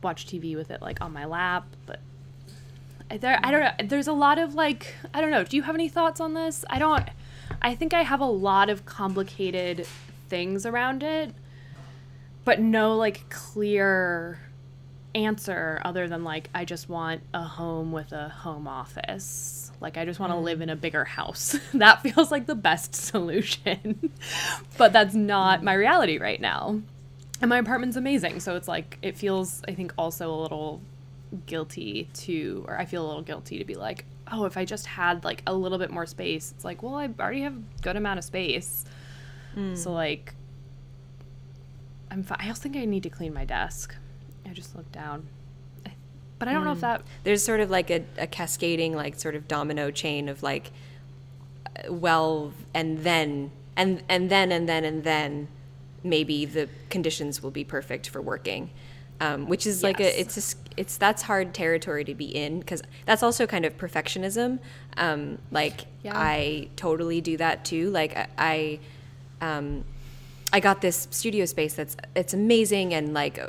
watch TV with it like on my lap, but there I don't know. There's a lot of like I don't know. Do you have any thoughts on this? I don't. I think I have a lot of complicated things around it, but no like clear answer other than like I just want a home with a home office. Like I just want to live in a bigger house. that feels like the best solution. but that's not my reality right now. And my apartment's amazing, so it's like it feels I think also a little guilty to or I feel a little guilty to be like, "Oh, if I just had like a little bit more space." It's like, "Well, I already have a good amount of space." Mm. So like I'm fi- I also think I need to clean my desk. I just looked down. But I don't mm. know if hmm. that. There's sort of like a, a cascading, like sort of domino chain of like, well, and then, and and then, and then, and then, maybe the conditions will be perfect for working. Um, which is yes. like a it's a, it's that's hard territory to be in because that's also kind of perfectionism. Um, like yeah. I totally do that too. Like I, um, I got this studio space that's it's amazing and like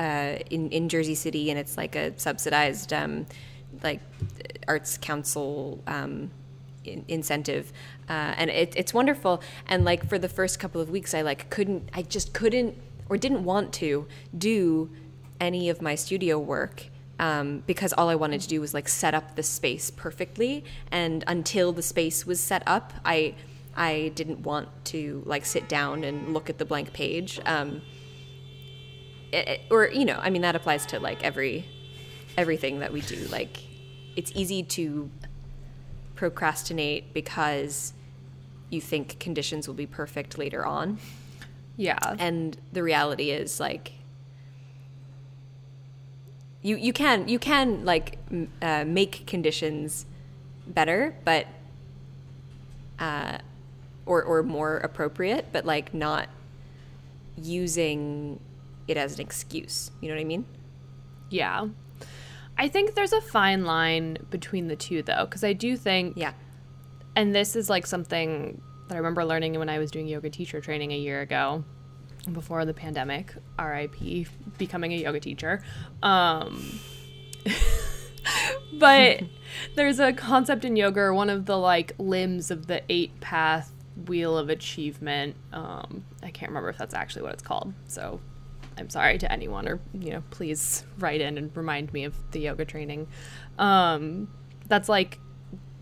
uh, in in Jersey City and it's like a subsidized um, like arts council um, in, incentive uh, and it, it's wonderful and like for the first couple of weeks I like couldn't I just couldn't or didn't want to do any of my studio work um, because all I wanted to do was like set up the space perfectly. And until the space was set up, I I didn't want to like sit down and look at the blank page. Um, it, or you know, I mean that applies to like every everything that we do. Like it's easy to procrastinate because you think conditions will be perfect later on. Yeah. And the reality is like you you can you can like m- uh, make conditions better, but uh, or or more appropriate, but like not using it as an excuse. You know what I mean? Yeah. I think there's a fine line between the two though, because I do think Yeah. and this is like something that I remember learning when I was doing yoga teacher training a year ago before the pandemic, RIP becoming a yoga teacher. Um but there's a concept in yoga one of the like limbs of the eight path wheel of achievement. Um I can't remember if that's actually what it's called. So I'm sorry to anyone, or you know, please write in and remind me of the yoga training. Um, that's like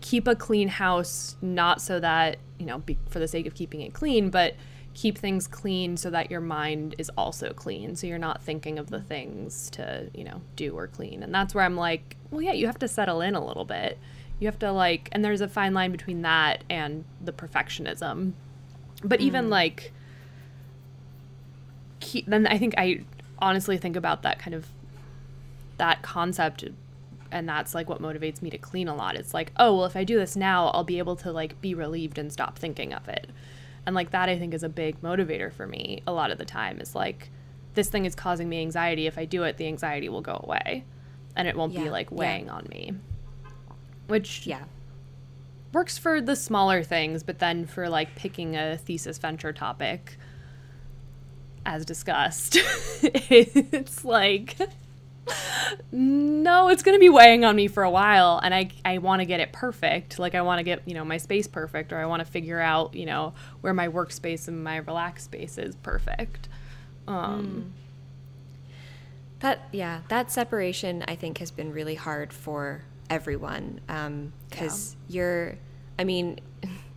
keep a clean house, not so that you know, be, for the sake of keeping it clean, but keep things clean so that your mind is also clean. So you're not thinking of the things to you know do or clean. And that's where I'm like, well, yeah, you have to settle in a little bit. You have to like, and there's a fine line between that and the perfectionism. But even like keep, then I think I honestly think about that kind of that concept and that's like what motivates me to clean a lot. It's like, oh, well if I do this now, I'll be able to like be relieved and stop thinking of it. And like that I think is a big motivator for me a lot of the time is like this thing is causing me anxiety. If I do it, the anxiety will go away and it won't be Yeah, like yeah. weighing on me. Which Yeah. works for the smaller things, but then for like picking a thesis venture topic, as discussed, it's like, no, it's going to be weighing on me for a while, and I I want to get it perfect. Like I want to get you know my space perfect, or I want to figure out you know where my workspace and my relax space is perfect. Um, That yeah, that separation I think has been really hard for everyone because you're. I mean,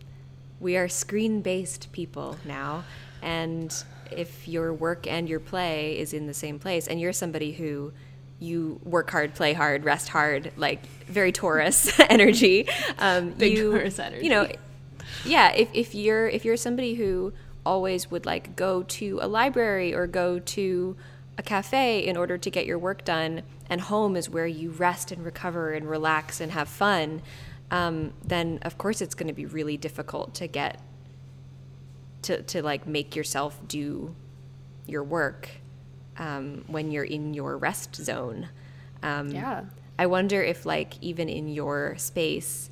we are screen-based people now, and if your work and your play is in the same place, and you're somebody who you work hard, play hard, rest hard, like very Taurus energy. Um, Big you, Taurus energy. You know, yeah if, if you're if you're somebody who always would like go to a library or go to a cafe in order to get your work done and home is where you rest and recover and relax and have fun um, then of course it's going to be really difficult to get to, to like make yourself do your work um, when you're in your rest zone um, Yeah. i wonder if like even in your space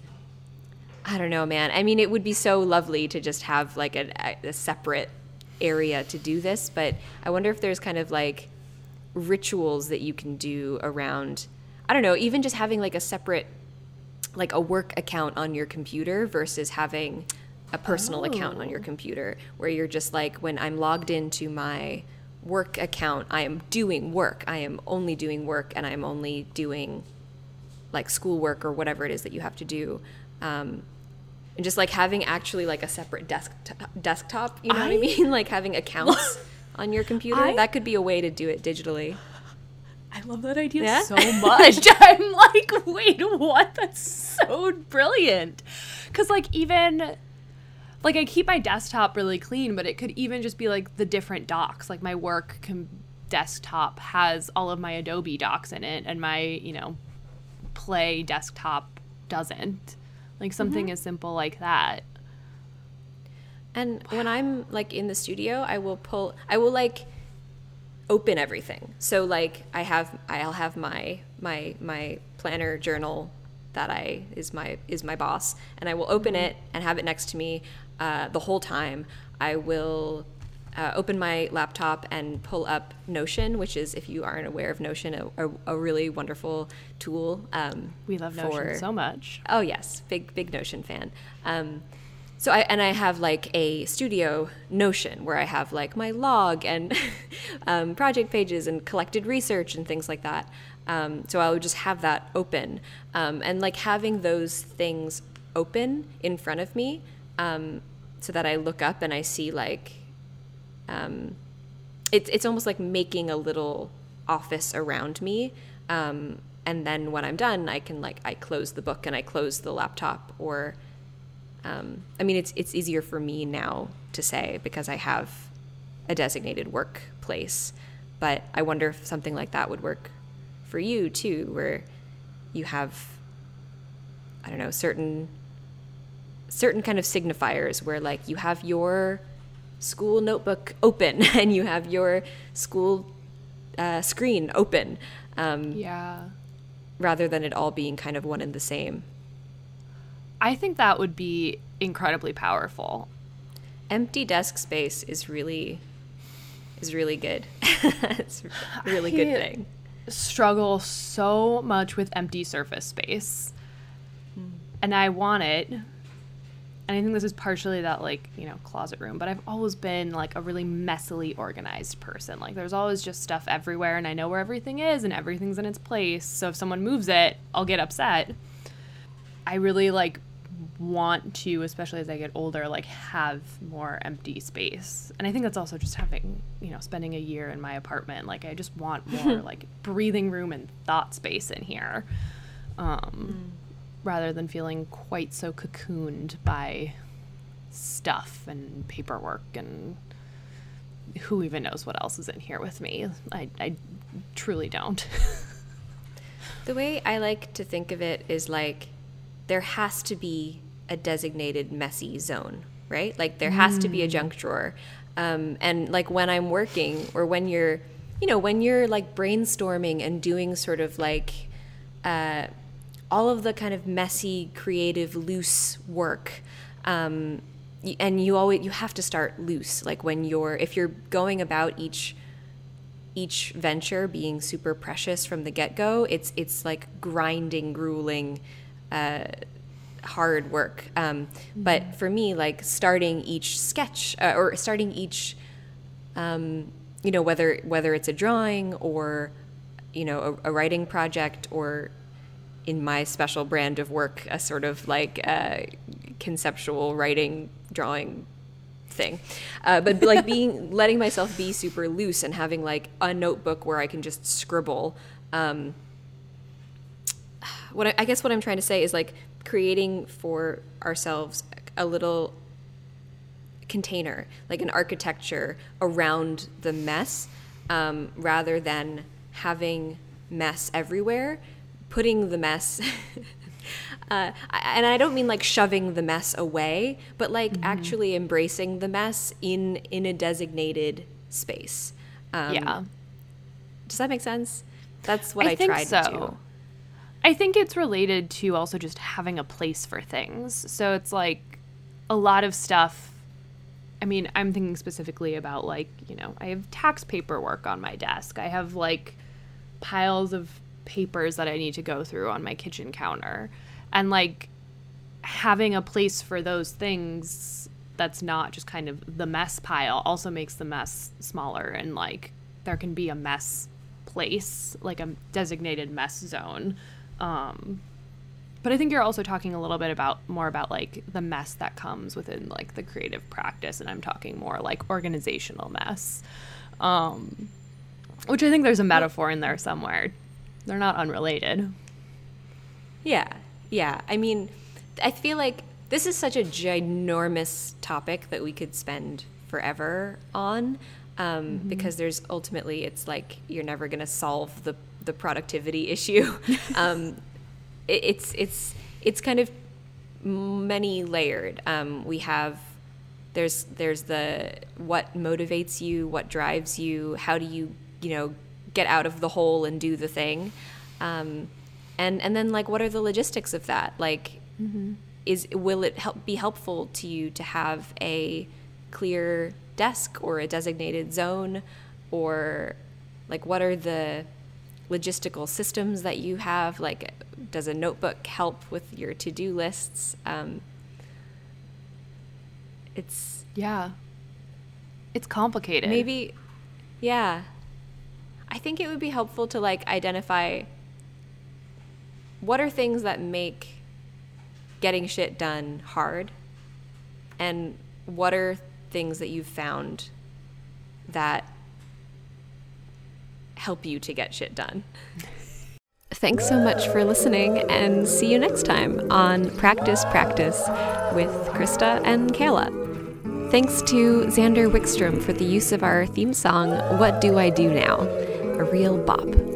I don't know, man. I mean, it would be so lovely to just have like a, a separate area to do this, but I wonder if there's kind of like rituals that you can do around, I don't know, even just having like a separate, like a work account on your computer versus having a personal account on your computer where you're just like, when I'm logged into my work account, I am doing work. I am only doing work and I'm only doing like schoolwork or whatever it is that you have to do. Um, and just like having actually like a separate desk desktop, you know what I I- mean? Like having accounts on your computer. I- that could be a way to do it digitally. I love that idea Yeah? so much. I'm like, wait, what? That's so brilliant. Because, like, even, like, I keep my desktop really clean, but it could even just be like the different docs. Like, my work com- desktop has all of my Adobe docs in it, and my, you know, play desktop doesn't. Like, something mm-hmm. as simple like that. And when I'm like in the studio, I will pull I will like open everything. So like I have I'll have my my my planner journal that I is my is my boss and I will open mm-hmm. it and have it next to me uh, the whole time. I will uh, open my laptop and pull up Notion, which is, if you aren't aware of Notion, a, a, a really wonderful tool. Um, We love for- Notion so much. Oh yes, big big Notion fan. Um, so I and I have like a studio Notion where I have like my log and um, project pages and collected research and things like that. Um, so I would just have that open um, and like having those things open in front of me um, so that I look up and I see like um, it's it's almost like making a little office around me. Um, and then when I'm done, I can like I close the book and I close the laptop or um, I mean, it's it's easier for me now to say because I have a designated workplace. But I wonder if something like that would work for you too, where you have I don't know certain certain kind of signifiers where like you have your school notebook open and you have your school uh, screen open. Um, yeah. Rather than it all being kind of one and the same. I think that would be incredibly powerful. Empty desk space is really is really good. it's a really good thing. Struggle so much with empty surface space. Mm. And I want it. And I think this is partially that like, you know, closet room, but I've always been like a really messily organized person. Like there's always just stuff everywhere and I know where everything is and everything's in its place. So if someone moves it, I'll get upset. I really like want to, especially as I get older, like have more empty space. And I think that's also just having, you know, spending a year in my apartment. Like I just want more like breathing room and thought space in here. Um, mm. Rather than feeling quite so cocooned by stuff and paperwork and who even knows what else is in here with me. I, I truly don't. the way I like to think of it is like there has to be a designated messy zone, right? Like there has mm. to be a junk drawer. Um, and like when I'm working or when you're, you know, when you're like brainstorming and doing sort of like uh, all of the kind of messy, creative, loose work. Um, and you always you have to start loose like when you're if you're going about each each venture being super precious from the get-go it's it's like grinding grueling uh, hard work. Um, mm-hmm. But for me, like starting each sketch uh, or starting each, um, you know, whether whether it's a drawing or, you know, a, a, writing project or, in my special brand of work, a sort of like uh, conceptual writing drawing thing. Uh, but like being letting myself be super loose and having like a notebook where I can just scribble. Um, what I, I guess what I'm trying to say is like creating for ourselves a little container, like an architecture around the mess, um, rather than having mess everywhere, putting the mess. uh, and I don't mean like shoving the mess away, but like mm-hmm. actually embracing the mess in in a designated space. Um, yeah. Does that make sense? That's what I, I tried so. to do. I think it's related to also just having a place for things. So it's like a lot of stuff. I mean, I'm thinking specifically about like, you know, I have tax paperwork on my desk. I have like piles of papers that I need to go through on my kitchen counter. And like having a place for those things that's not just kind of the mess pile also makes the mess smaller and like there can be a mess place, like a designated mess zone um, but I think you're also talking a little bit about more about like the mess that comes within like the creative practice, and I'm talking more like organizational mess, um, which I think there's a metaphor in there somewhere. They're not unrelated. Yeah, yeah. I mean, I feel like this is such a ginormous topic that we could spend forever on. Um, mm-hmm. Because there's ultimately, it's like you're never going to solve the the productivity issue. um, it, it's it's it's kind of many layered. Um, we have there's there's the what motivates you, what drives you, how do you you know get out of the hole and do the thing, um, and and then like what are the logistics of that? Like, mm-hmm. is will it help be helpful to you to have a clear desk or a designated zone, or like what are the logistical systems that you have? Like, does a notebook help with your to do lists? Um, It's yeah. It's complicated. maybe yeah. I think it would be helpful to like identify what are things that make getting shit done hard and what are things that you've found that help you to get shit done. Thanks so much for listening and see you next time on Practice Practice with Krista and Kayla. Thanks to Xander Wickstrom for the use of our theme song, What Do I Do Now? A real bop.